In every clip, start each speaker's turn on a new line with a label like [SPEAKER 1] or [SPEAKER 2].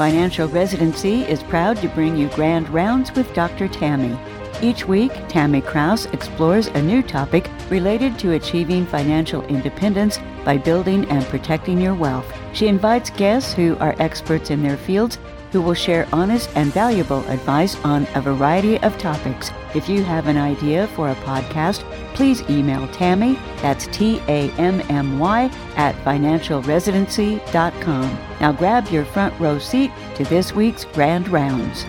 [SPEAKER 1] Financial Residency is proud to bring you Grand Rounds with Dr. Tammy. Each week, Tammy Kraus explores a new topic related to achieving financial independence by building and protecting your wealth. She invites guests who are experts in their fields who will share honest and valuable advice on a variety of topics. If you have an idea for a podcast, please email Tammy, that's T A M M Y, at financialresidency.com. Now grab your front row seat to this week's Grand Rounds.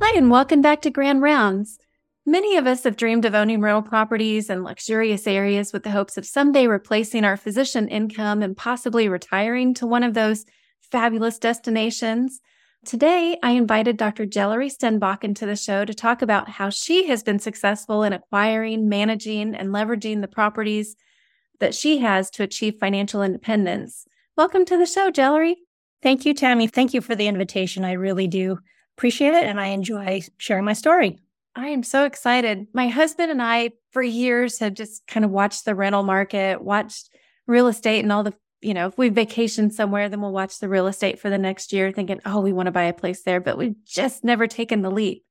[SPEAKER 2] Hi, and welcome back to Grand Rounds. Many of us have dreamed of owning rental properties and luxurious areas with the hopes of someday replacing our physician income and possibly retiring to one of those fabulous destinations. Today, I invited Dr. Gelerie Stenbakken into the show to talk about how she has been successful in acquiring, managing, and leveraging the properties that she has to achieve financial independence. Welcome to the show, Jellery.
[SPEAKER 3] Thank you, Tammy. Thank you for the invitation. I really do appreciate it, and I enjoy sharing my story.
[SPEAKER 2] I am so excited. My husband and I, for years, have just kind of watched the rental market, watched real estate and all the, you know, if we vacation somewhere, then we'll watch the real estate for the next year, thinking, oh, we want to buy a place there, but we've just never taken the leap.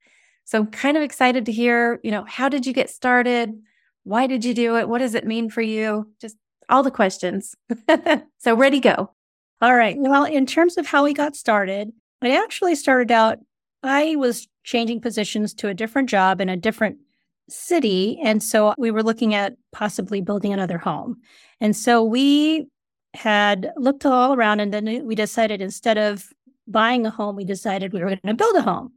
[SPEAKER 2] So I'm kind of excited to hear, you know, how did you get started? Why did you do it? What does it mean for you? Just all the questions. so ready, go.
[SPEAKER 3] All right. Well, in terms of how we got started, I actually started out, I was changing positions to a different job in a different city. And so we were looking at possibly building another home. And so we had looked all around and then we decided instead of buying a home, we decided we were going to build a home.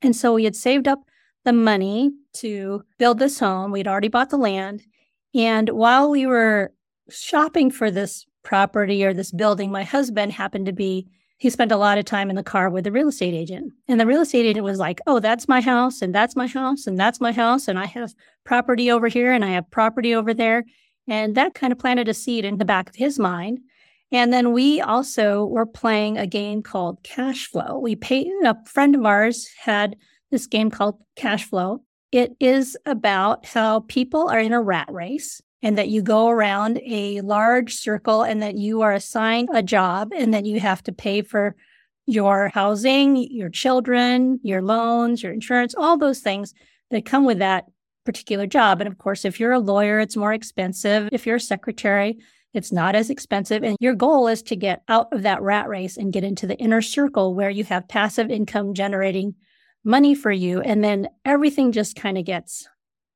[SPEAKER 3] And so we had saved up the money to build this home. We'd already bought the land. And while we were shopping for this property or this building, my husband happened to be he spent a lot of time in the car with the real estate agent. And the real estate agent was like, Oh, that's my house, and that's my house, and that's my house. And I have property over here, and I have property over there. And that kind of planted a seed in the back of his mind. And then we also were playing a game called Cash Flow. We paid a friend of ours had this game called Cash Flow. It is about how people are in a rat race and that you go around a large circle and that you are assigned a job and that you have to pay for your housing, your children, your loans, your insurance, all those things that come with that particular job. And of course, if you're a lawyer, it's more expensive. If you're a secretary, it's not as expensive. And your goal is to get out of that rat race and get into the inner circle where you have passive income generating money for you. And then everything just kind of gets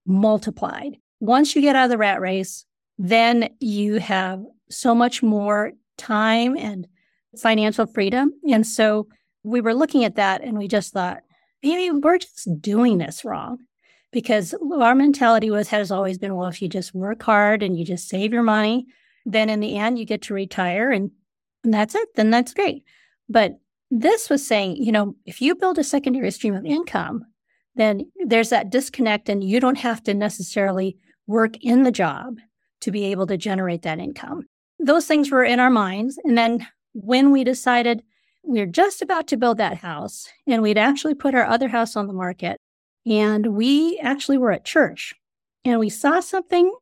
[SPEAKER 3] multiplied once you get out of the rat race, then you have so much more time and financial freedom. And so we were looking at that and we just thought, maybe we're just doing this wrong. Because our mentality was has always been, well, if you just work hard and you just save your money, then in the end you get to retire and, and that's it, then that's great. But this was saying, you know, if you build a secondary stream of income, then there's that disconnect and you don't have to necessarily work in the job to be able to generate that income. Those things were in our minds. And then when we decided we were just about to build that house and we'd actually put our other house on the market, and we actually were at church and we saw something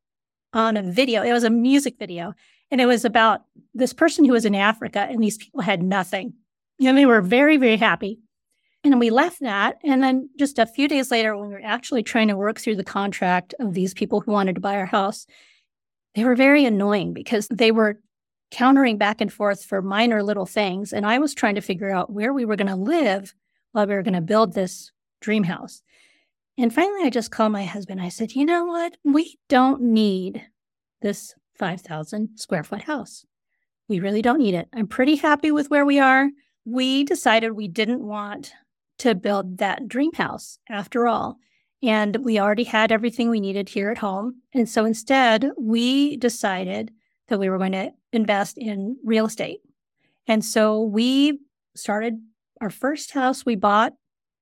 [SPEAKER 3] on a video. It was a music video and it was about this person who was in Africa and these people had nothing. And they were very, very happy. And we left that. And then just a few days later, when we were actually trying to work through the contract of these people who wanted to buy our house, they were very annoying because they were countering back and forth for minor little things. And I was trying to figure out where we were going to live while we were going to build this dream house. And finally, I just called my husband. I said, you know what? We don't need this 5,000 square foot house. We really don't need it. I'm pretty happy with where we are. We decided we didn't want to build that dream house after all. And we already had everything we needed here at home. And so instead, we decided that we were going to invest in real estate. And so we started our first house we bought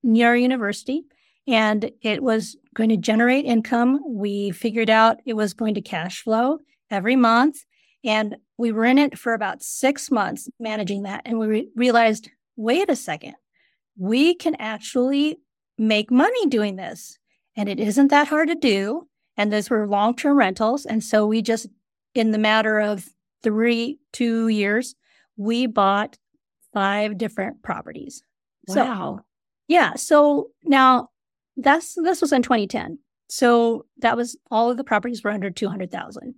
[SPEAKER 3] near our university, and it was going to generate income. We figured out it was going to cash flow every month. And we were in it for about six months managing that. And we re- realized wait a second, we can actually make money doing this. And it isn't that hard to do. And those were long term rentals. And so we just, in the matter of three, two years, we bought five different properties.
[SPEAKER 2] Wow.
[SPEAKER 3] So, yeah. So now that's this was in 2010. So that was all of the properties were under 200,000.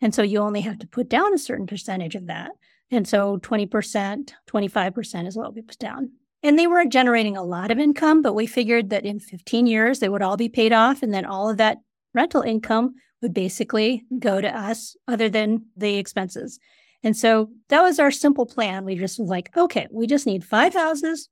[SPEAKER 3] And so you only have to put down a certain percentage of that. And so 20%, 25% is what we put down. And they weren't generating a lot of income, but we figured that in 15 years they would all be paid off. And then all of that rental income would basically go to us other than the expenses. And so that was our simple plan. We just was like, okay, we just need five houses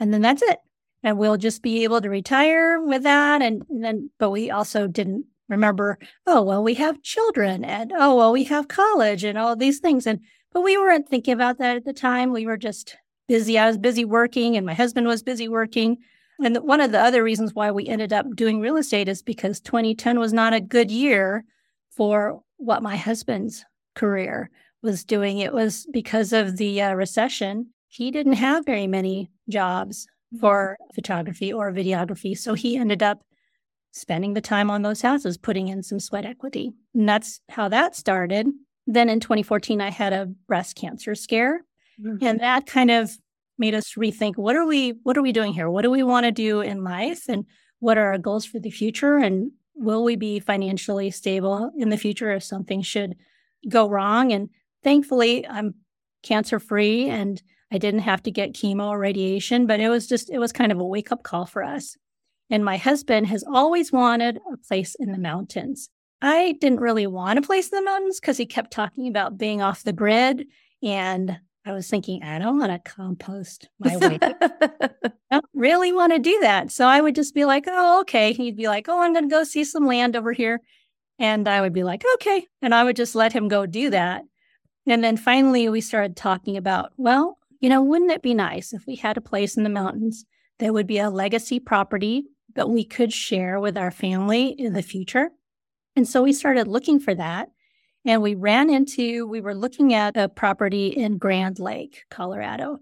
[SPEAKER 3] and then that's it. And we'll just be able to retire with that. And, and then, but we also didn't remember, oh, well, we have children and oh, well, we have college and all these things. And, but we weren't thinking about that at the time. We were just busy. I was busy working and my husband was busy working. And one of the other reasons why we ended up doing real estate is because 2010 was not a good year for what my husband's career was doing. It was because of the uh, recession. He didn't have very many jobs for photography or videography. So he ended up spending the time on those houses, putting in some sweat equity. And that's how that started. Then in 2014, I had a breast cancer scare. Mm-hmm. And that kind of made us rethink what are we what are we doing here? What do we want to do in life? And what are our goals for the future? And will we be financially stable in the future if something should go wrong? And thankfully, I'm cancer free and I didn't have to get chemo or radiation, but it was just, it was kind of a wake up call for us. And my husband has always wanted a place in the mountains. I didn't really want a place in the mountains because he kept talking about being off the grid. And I was thinking, I don't want to compost my way. I don't really want to do that. So I would just be like, oh, okay. He'd be like, oh, I'm going to go see some land over here. And I would be like, okay. And I would just let him go do that. And then finally, we started talking about, well, you know, wouldn't it be nice if we had a place in the mountains that would be a legacy property that we could share with our family in the future? And so we started looking for that. And we ran into, we were looking at a property in Grand Lake, Colorado.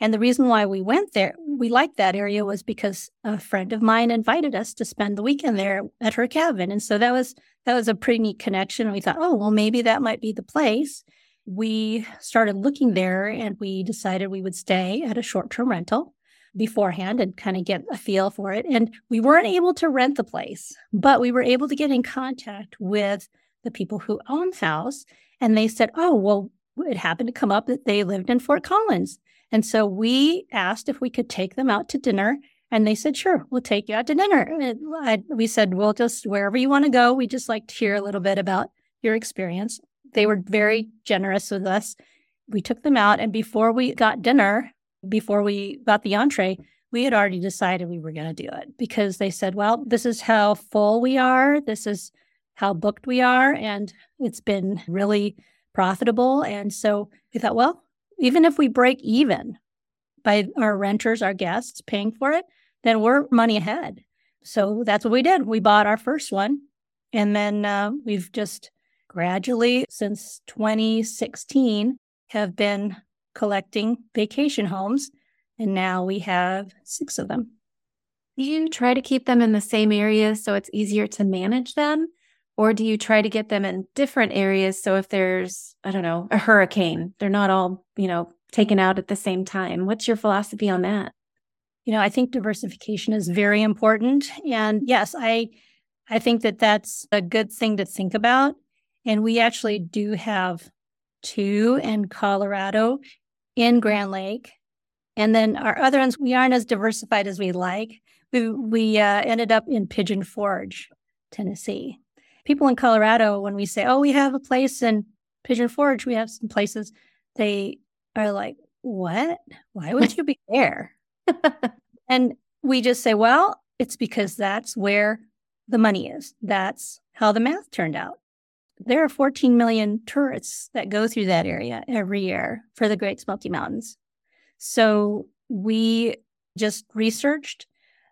[SPEAKER 3] And the reason why we went there, we liked that area was because a friend of mine invited us to spend the weekend there at her cabin. And so that was that was a pretty neat connection. And We thought, oh, well, maybe that might be the place we started looking there and we decided we would stay at a short term rental beforehand and kind of get a feel for it. And we weren't able to rent the place, but we were able to get in contact with the people who own house. And they said, oh, well, it happened to come up that they lived in Fort Collins. And so we asked if we could take them out to dinner. And they said, sure, we'll take you out to dinner. I, we said, well, just wherever you want to go. We just like to hear a little bit about your experience they were very generous with us. We took them out, and before we got dinner, before we got the entree, we had already decided we were going to do it because they said, well, this is how full we are. This is how booked we are. And it's been really profitable. And so we thought, well, even if we break even by our renters, our guests paying for it, then we're money ahead. So that's what we did. We bought our first one. And then uh, we've just gradually since 2016 have been collecting vacation homes. And now we have six of them.
[SPEAKER 2] You try to keep them in the same area so it's easier to manage them? Or do you try to get them in different areas so if there's, I don't know, a hurricane, they're not all, you know, taken out at the same time? What's your philosophy on that?
[SPEAKER 3] You know, I think diversification is very important. And yes, I I think that that's a good thing to think about. And we actually do have two in Colorado, in Grand Lake. And then our other ones, we aren't as diversified as we like. We, we uh, ended up in Pigeon Forge, Tennessee. People in Colorado, when we say, oh, we have a place in Pigeon Forge, we have some places, they are like, what? Why would you be there? and we just say, well, it's because that's where the money is. That's how the math turned out there are 14 million tourists that go through that area every year for the Great Smoky Mountains. So we just researched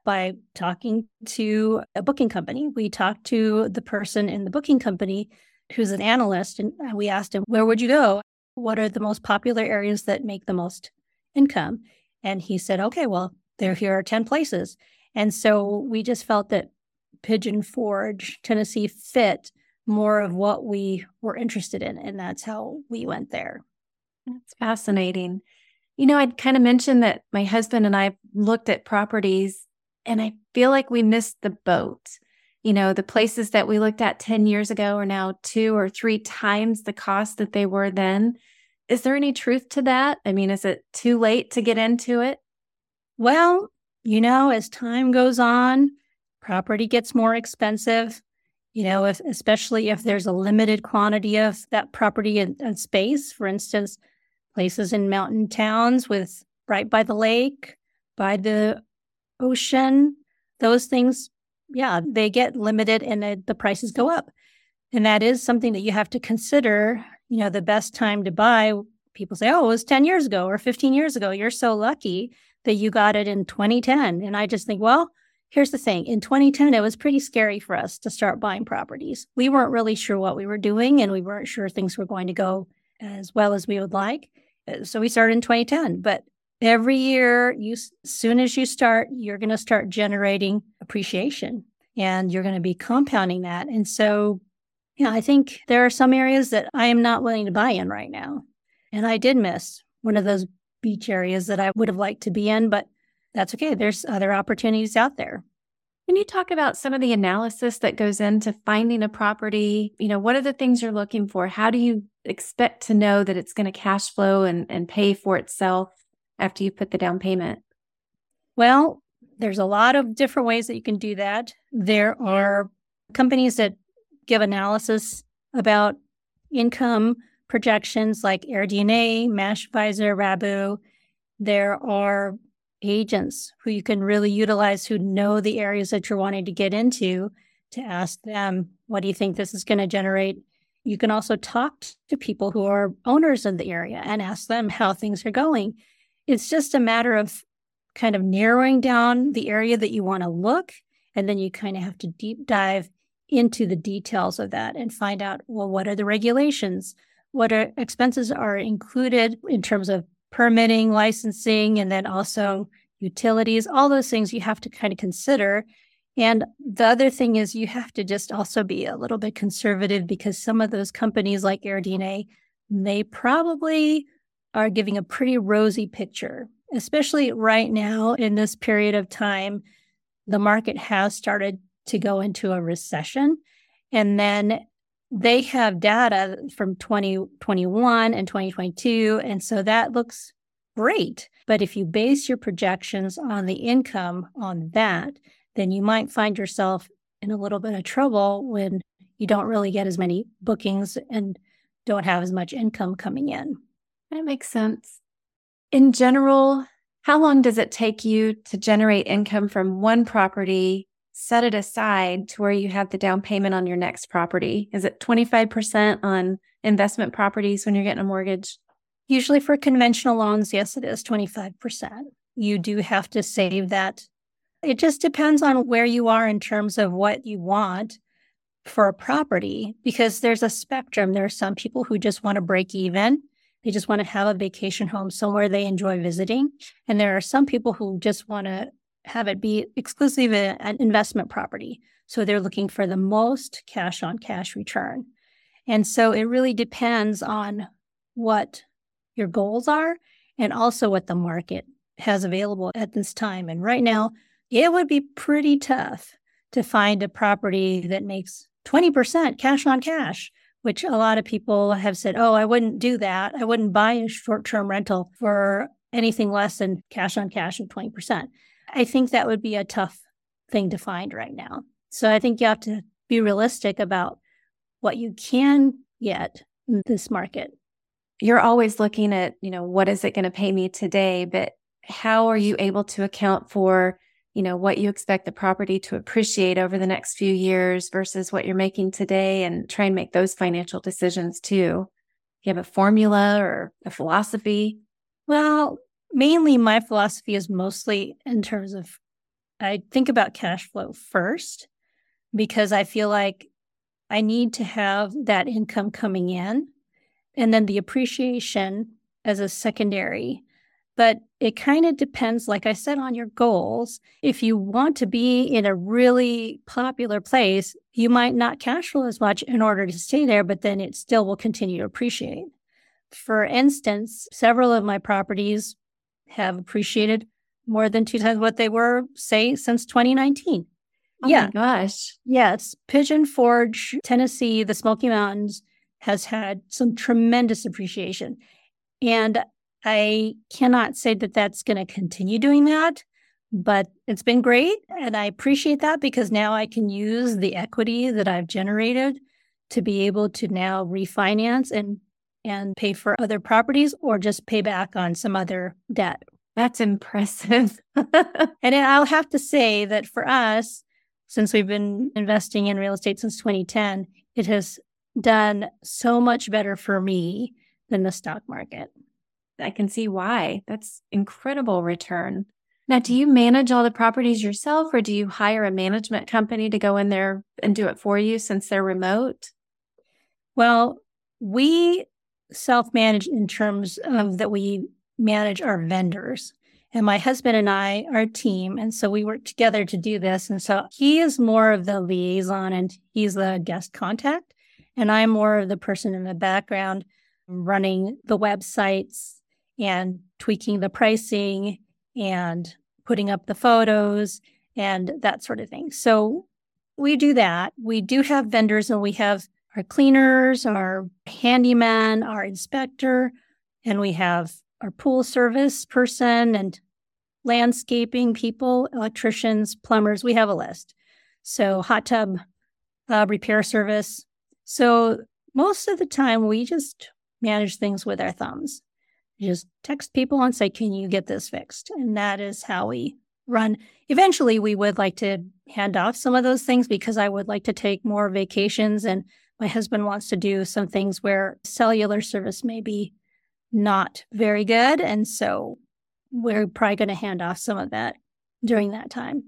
[SPEAKER 3] by talking to a booking company. We talked to the person in the booking company who's an analyst, and uh, we asked him, Where would you go? What are the most popular areas that make the most income? And he said, Okay, well, there here are 10 places. And so we just felt that Pigeon Forge, Tennessee fit more of what we were interested in. And that's how we went there.
[SPEAKER 2] That's fascinating. You know, I'd kind of mentioned that my husband and I looked at properties and I feel like we missed the boat. You know, the places that we looked at 10 years ago are now two or three times the cost that they were then. Is there any truth to that? I mean, is it too late to get into it?
[SPEAKER 3] Well, you know, as time goes on, property gets more expensive. You know, if, especially if there's a limited quantity of that property and, and space. For instance, places in mountain towns with right by the lake, by the ocean, those things, yeah, they get limited and the, prices go up. And that is something that you have to consider. You know, the best time to buy, people say, oh, it was 10 years ago or 15 years ago. You're so lucky that you got it in 2010. And I just think, well, here's the thing in 2010, it was pretty scary for us to start buying properties. We weren't really sure what we were doing and we weren't sure things were going to go as well as we would like. Uh, so we started in 2010. But every year, you soon as you start, you're going to start generating appreciation and you're going to be compounding that. And so, yeah, I think there are some areas that I am not willing to buy in right now. And I did miss one of those beach areas that I would have liked to be in, but that's okay. There's other opportunities out there.
[SPEAKER 2] Can you talk about some of the analysis that goes into finding a property? You know, what are the things you're looking for? How do you expect to know that it's going to cash flow and, and pay for itself after you put the down payment?
[SPEAKER 3] Well, there's a lot of different ways that you can do that. There are companies that give analysis about income projections like AirDNA, Mashvisor, Rabbu. There are agents who you can really utilize who know the areas that you're wanting to get into to ask them, what do you think this is going to generate you can also talk to people who are owners of the area and ask them how things are going. It's just a matter of kind of narrowing down the area that you want to look. And then you kind of have to deep dive into the details of that and find out well, what are the regulations? What are expenses are included in terms of permitting, licensing, and then also utilities, all those things you have to kind of consider and the other thing is you have to just also be a little bit conservative because some of those companies like AirDNA, they probably are giving a pretty rosy picture, especially right now in this period of time. The market has started to go into a recession. And then they have data from 2021 and 2022. And so that looks great. But if you base your projections on the income on that, then you might find yourself in a little bit of trouble when you don't really get as many bookings and don't have as much income coming in.
[SPEAKER 2] That makes sense. In general, how long does it take you to generate income from one property, set it aside to where you have the down payment on your next property? Is it 25% on investment properties when you're getting a mortgage?
[SPEAKER 3] Usually for conventional loans, yes, it is 25%. You do have to save that it just depends on where you are in terms of what you want for a property because there's a spectrum. There are some people who just want to break even. They just want to have a vacation home somewhere they enjoy visiting. And there are some people who just want to have it be exclusively an investment property. So they're looking for the most cash on cash return. And so it really depends on what your goals are and also what the market has available at this time. And right now, it would be pretty tough to find a property that makes 20% cash on cash, which a lot of people have said, oh, I wouldn't do that. I wouldn't buy a short term rental for anything less than cash on cash of 20%. I think that would be a tough thing to find right now. So I think you have to be realistic about what you can get in this market.
[SPEAKER 2] You're always looking at, you know, what is it going to pay me today? But how are you able to account for you know what you expect the property to appreciate over the next few years versus what you're making today and try and make those financial decisions too. You have a formula or a philosophy?
[SPEAKER 3] Well mainly my philosophy is mostly in terms of i think about cash flow first because i feel like i need to have that income coming in and then the appreciation as a secondary but it kind of depends, like I said, on your goals. If you want to be in a really popular place, you might not cash flow as much in order to stay there, but then it still will continue to appreciate. For instance, several of my properties have appreciated more than two times what they were, say, since 2019.
[SPEAKER 2] Oh yeah. gosh.
[SPEAKER 3] Yes. Pigeon Forge, Tennessee, the Smoky Mountains has had some tremendous appreciation. And I cannot say that that's going to continue doing that, but it's been great. And I appreciate that because now I can use the equity that I've generated to be able to now refinance and and pay for other properties or just pay back on some other debt.
[SPEAKER 2] That's impressive.
[SPEAKER 3] and I'll have to say that for us, since we've been investing in real estate since 2010, it has done so much better for me than the stock market.
[SPEAKER 2] I can see why. That's incredible return. Now, do you manage all the properties yourself or do you hire a management company to go in there and do it for you since they're remote?
[SPEAKER 3] Well, we self manage in terms of that we manage our vendors. And my husband and I are a team. And so we work together to do this. And so he is more of the liaison and he's the guest contact. And I'm more of the person in the background running the websites and tweaking the pricing and putting up the photos and that sort of thing. So we do that. We do have vendors and we have our cleaners, our handyman, our inspector, and we have our pool service person and landscaping people, electricians, plumbers. We have a list. So, hot tub uh, repair service. So, most of the time, we just manage things with our thumbs. Just text people and say, Can you get this fixed? And that is how we run. Eventually, we would like to hand off some of those things because I would like to take more vacations. And my husband wants to do some things where cellular service may be not very good. And so we're probably going to hand off some of that during that time.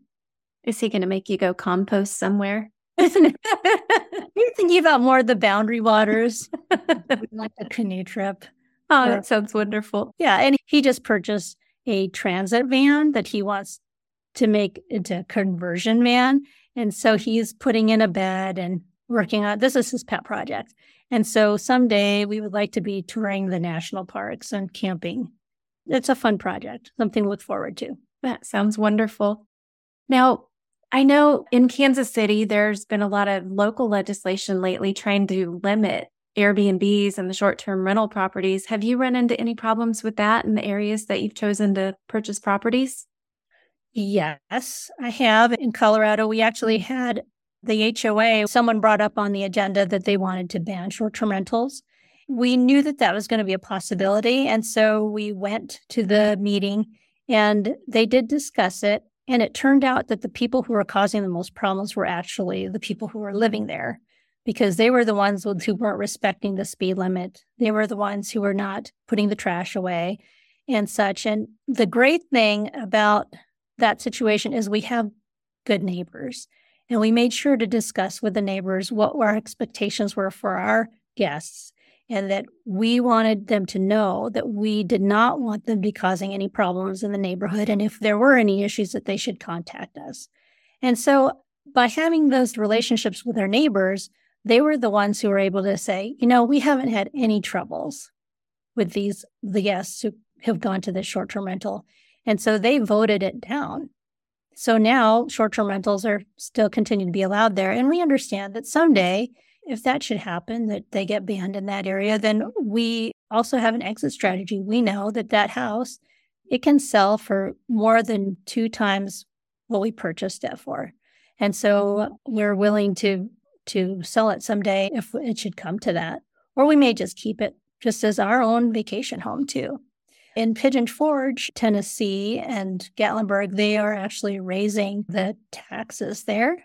[SPEAKER 2] Is he going to make you go compost somewhere?
[SPEAKER 3] You're thinking about more of the boundary waters, like a canoe trip.
[SPEAKER 2] Oh, that sounds wonderful.
[SPEAKER 3] Yeah. And he just purchased a transit van that he wants to make into a conversion van. And so he's putting in a bed and working on this is his pet project. And so someday we would like to be touring the national parks and camping. It's a fun project, something to look forward to.
[SPEAKER 2] That sounds wonderful. Now, I know in Kansas City, there's been a lot of local legislation lately trying to limit Airbnbs and the short term rental properties. Have you run into any problems with that in the areas that you've chosen to purchase properties?
[SPEAKER 3] Yes, I have. In Colorado, we actually had the HOA, someone brought up on the agenda that they wanted to ban short term rentals. We knew that that was going to be a possibility. And so we went to the meeting and they did discuss it. And it turned out that the people who were causing the most problems were actually the people who were living there because they were the ones who weren't respecting the speed limit. They were the ones who were not putting the trash away and such. And the great thing about that situation is we have good neighbors. And we made sure to discuss with the neighbors what our expectations were for our guests and that we wanted them to know that we did not want them to be causing any problems in the neighborhood. And if there were any issues, that they should contact us. And so by having those relationships with our neighbors, they were the ones who were able to say, you know, we haven't had any troubles with these, the guests who have gone to this short term rental. And so they voted it down. So now short term rentals are still continue to be allowed there. And we understand that someday, if that should happen, that they get banned in that area, then we also have an exit strategy. We know that that house, it can sell for more than two times what we purchased it for. And so we're willing to to sell it someday if it should come to that. Or we may just keep it just as our own vacation home too. In Pigeon Forge, Tennessee, and Gatlinburg, they are actually raising the taxes there.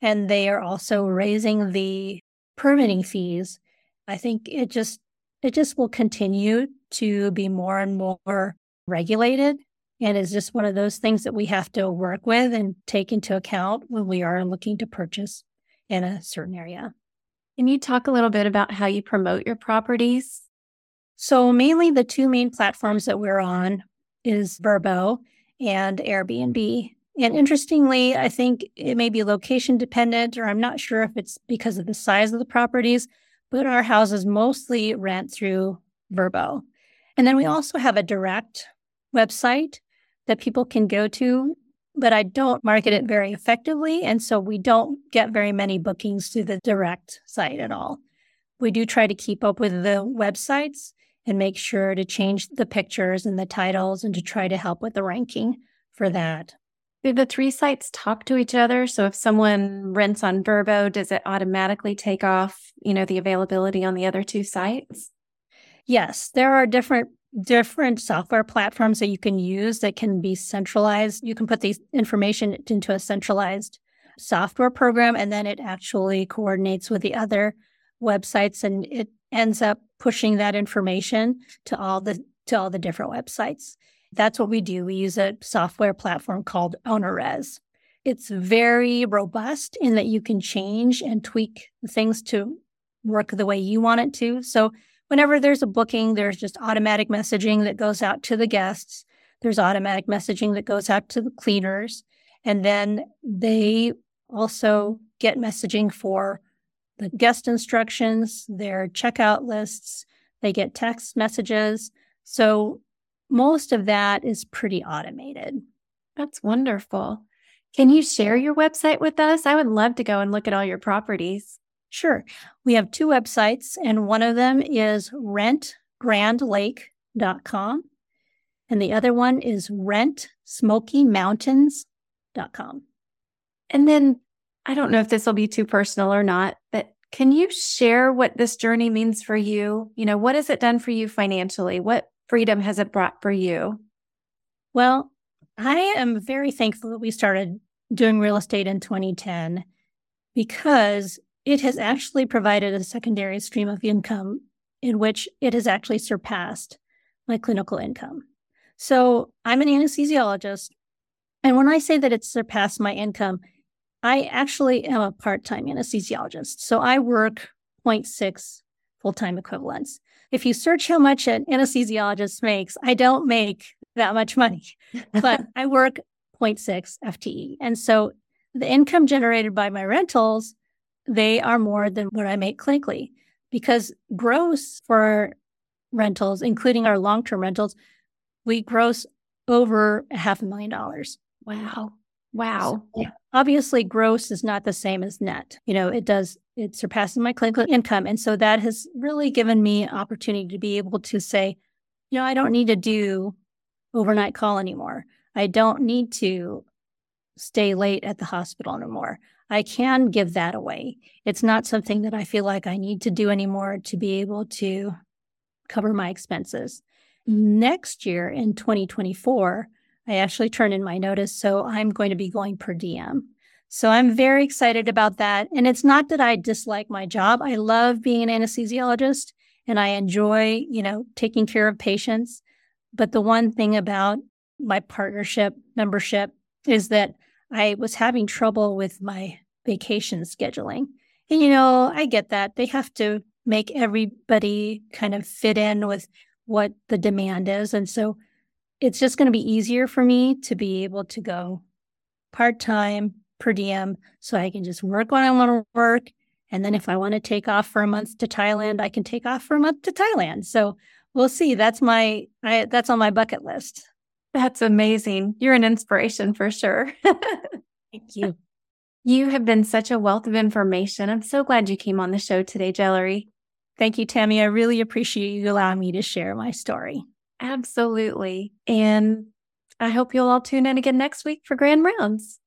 [SPEAKER 3] And they are also raising the permitting fees. I think it just it just will continue to be more and more regulated and is just one of those things that we have to work with and take into account when we are looking to purchase in a certain area.
[SPEAKER 2] Can you talk a little bit about how you promote your properties?
[SPEAKER 3] So mainly the two main platforms that we're on is Vrbo and Airbnb. And interestingly, I think it may be location dependent, or I'm not sure if it's because of the size of the properties, but our houses mostly rent through Vrbo. And then we also have a direct website that people can go to, but I don't market it very effectively. And so we don't get very many bookings to the direct site at all. We do try to keep up with the websites and make sure to change the pictures and the titles and to try to help with the ranking for that.
[SPEAKER 2] Do the three sites talk to each other? So if someone rents on Vrbo, does it automatically take off, you know, the availability on the other two sites?
[SPEAKER 3] Yes, there are different different software platforms that you can use that can be centralized. You can put these information into a centralized software program and then it actually coordinates with the other websites and it ends up pushing that information to all the to all the different websites. That's what we do. We use a software platform called OwnerRez. It's very robust in that you can change and tweak things to work the way you want it to. So whenever there's a booking, there's just automatic messaging that goes out to the guests. There's automatic messaging that goes out to the cleaners. And then they also get messaging for the guest instructions, their checkout lists, they get text messages. So most of that is pretty automated.
[SPEAKER 2] That's wonderful. Can you share your website with us? I would love to go and look at all your properties.
[SPEAKER 3] Sure. We have two websites, and one of them is rentgrandlake.com, and the other one is rentsmokymountains.com.
[SPEAKER 2] And then I don't know if this will be too personal or not, but can you share what this journey means for you? You know, what has it done for you financially? What freedom has it brought for you?
[SPEAKER 3] Well, I am very thankful that we started doing real estate in 2010 because it has actually provided a secondary stream of income in which it has actually surpassed my clinical income. So I'm an anesthesiologist. And when I say that it's surpassed my income, I actually am a part time anesthesiologist. So I work 0.6 full time equivalents. If you search how much an anesthesiologist makes, I don't make that much money, but I work 0.6 FTE. And so the income generated by my rentals they are more than what I make clinically because gross for rentals, including our long term rentals, we gross over a half a million dollars.
[SPEAKER 2] Wow. Wow.
[SPEAKER 3] So obviously, gross is not the same as net. You know, it does, it surpasses my clinical income. And so that has really given me opportunity to be able to say, you know, I don't need to do overnight call anymore. I don't need to stay late at the hospital anymore. I can give that away. It's not something that I feel like I need to do anymore to be able to cover my expenses. Next year in 2024, I actually turn in my notice. So I'm going to be going per diem. So I'm very excited about that. And it's not that I dislike my job. I love being an anesthesiologist and I enjoy, you know, taking care of patients. But the one thing about my partnership membership is that I was having trouble with my vacation scheduling. And, you know, I get that. They have to make everybody kind of fit in with what the demand is. And so it's just going to be easier for me to be able to go part time per diem so I can just work when I want to work. And then if I want to take off for a month to Thailand, I can take off for a month to Thailand. So we'll see. That's my, I, that's on my bucket list.
[SPEAKER 2] That's amazing. You're an inspiration for sure.
[SPEAKER 3] Thank you.
[SPEAKER 2] You have been such a wealth of information. I'm so glad you came on the show today, Gelerie.
[SPEAKER 3] Thank you, Tammy. I really appreciate you allowing me to share my story.
[SPEAKER 2] Absolutely. And I hope you'll all tune in again next week for Grand Rounds.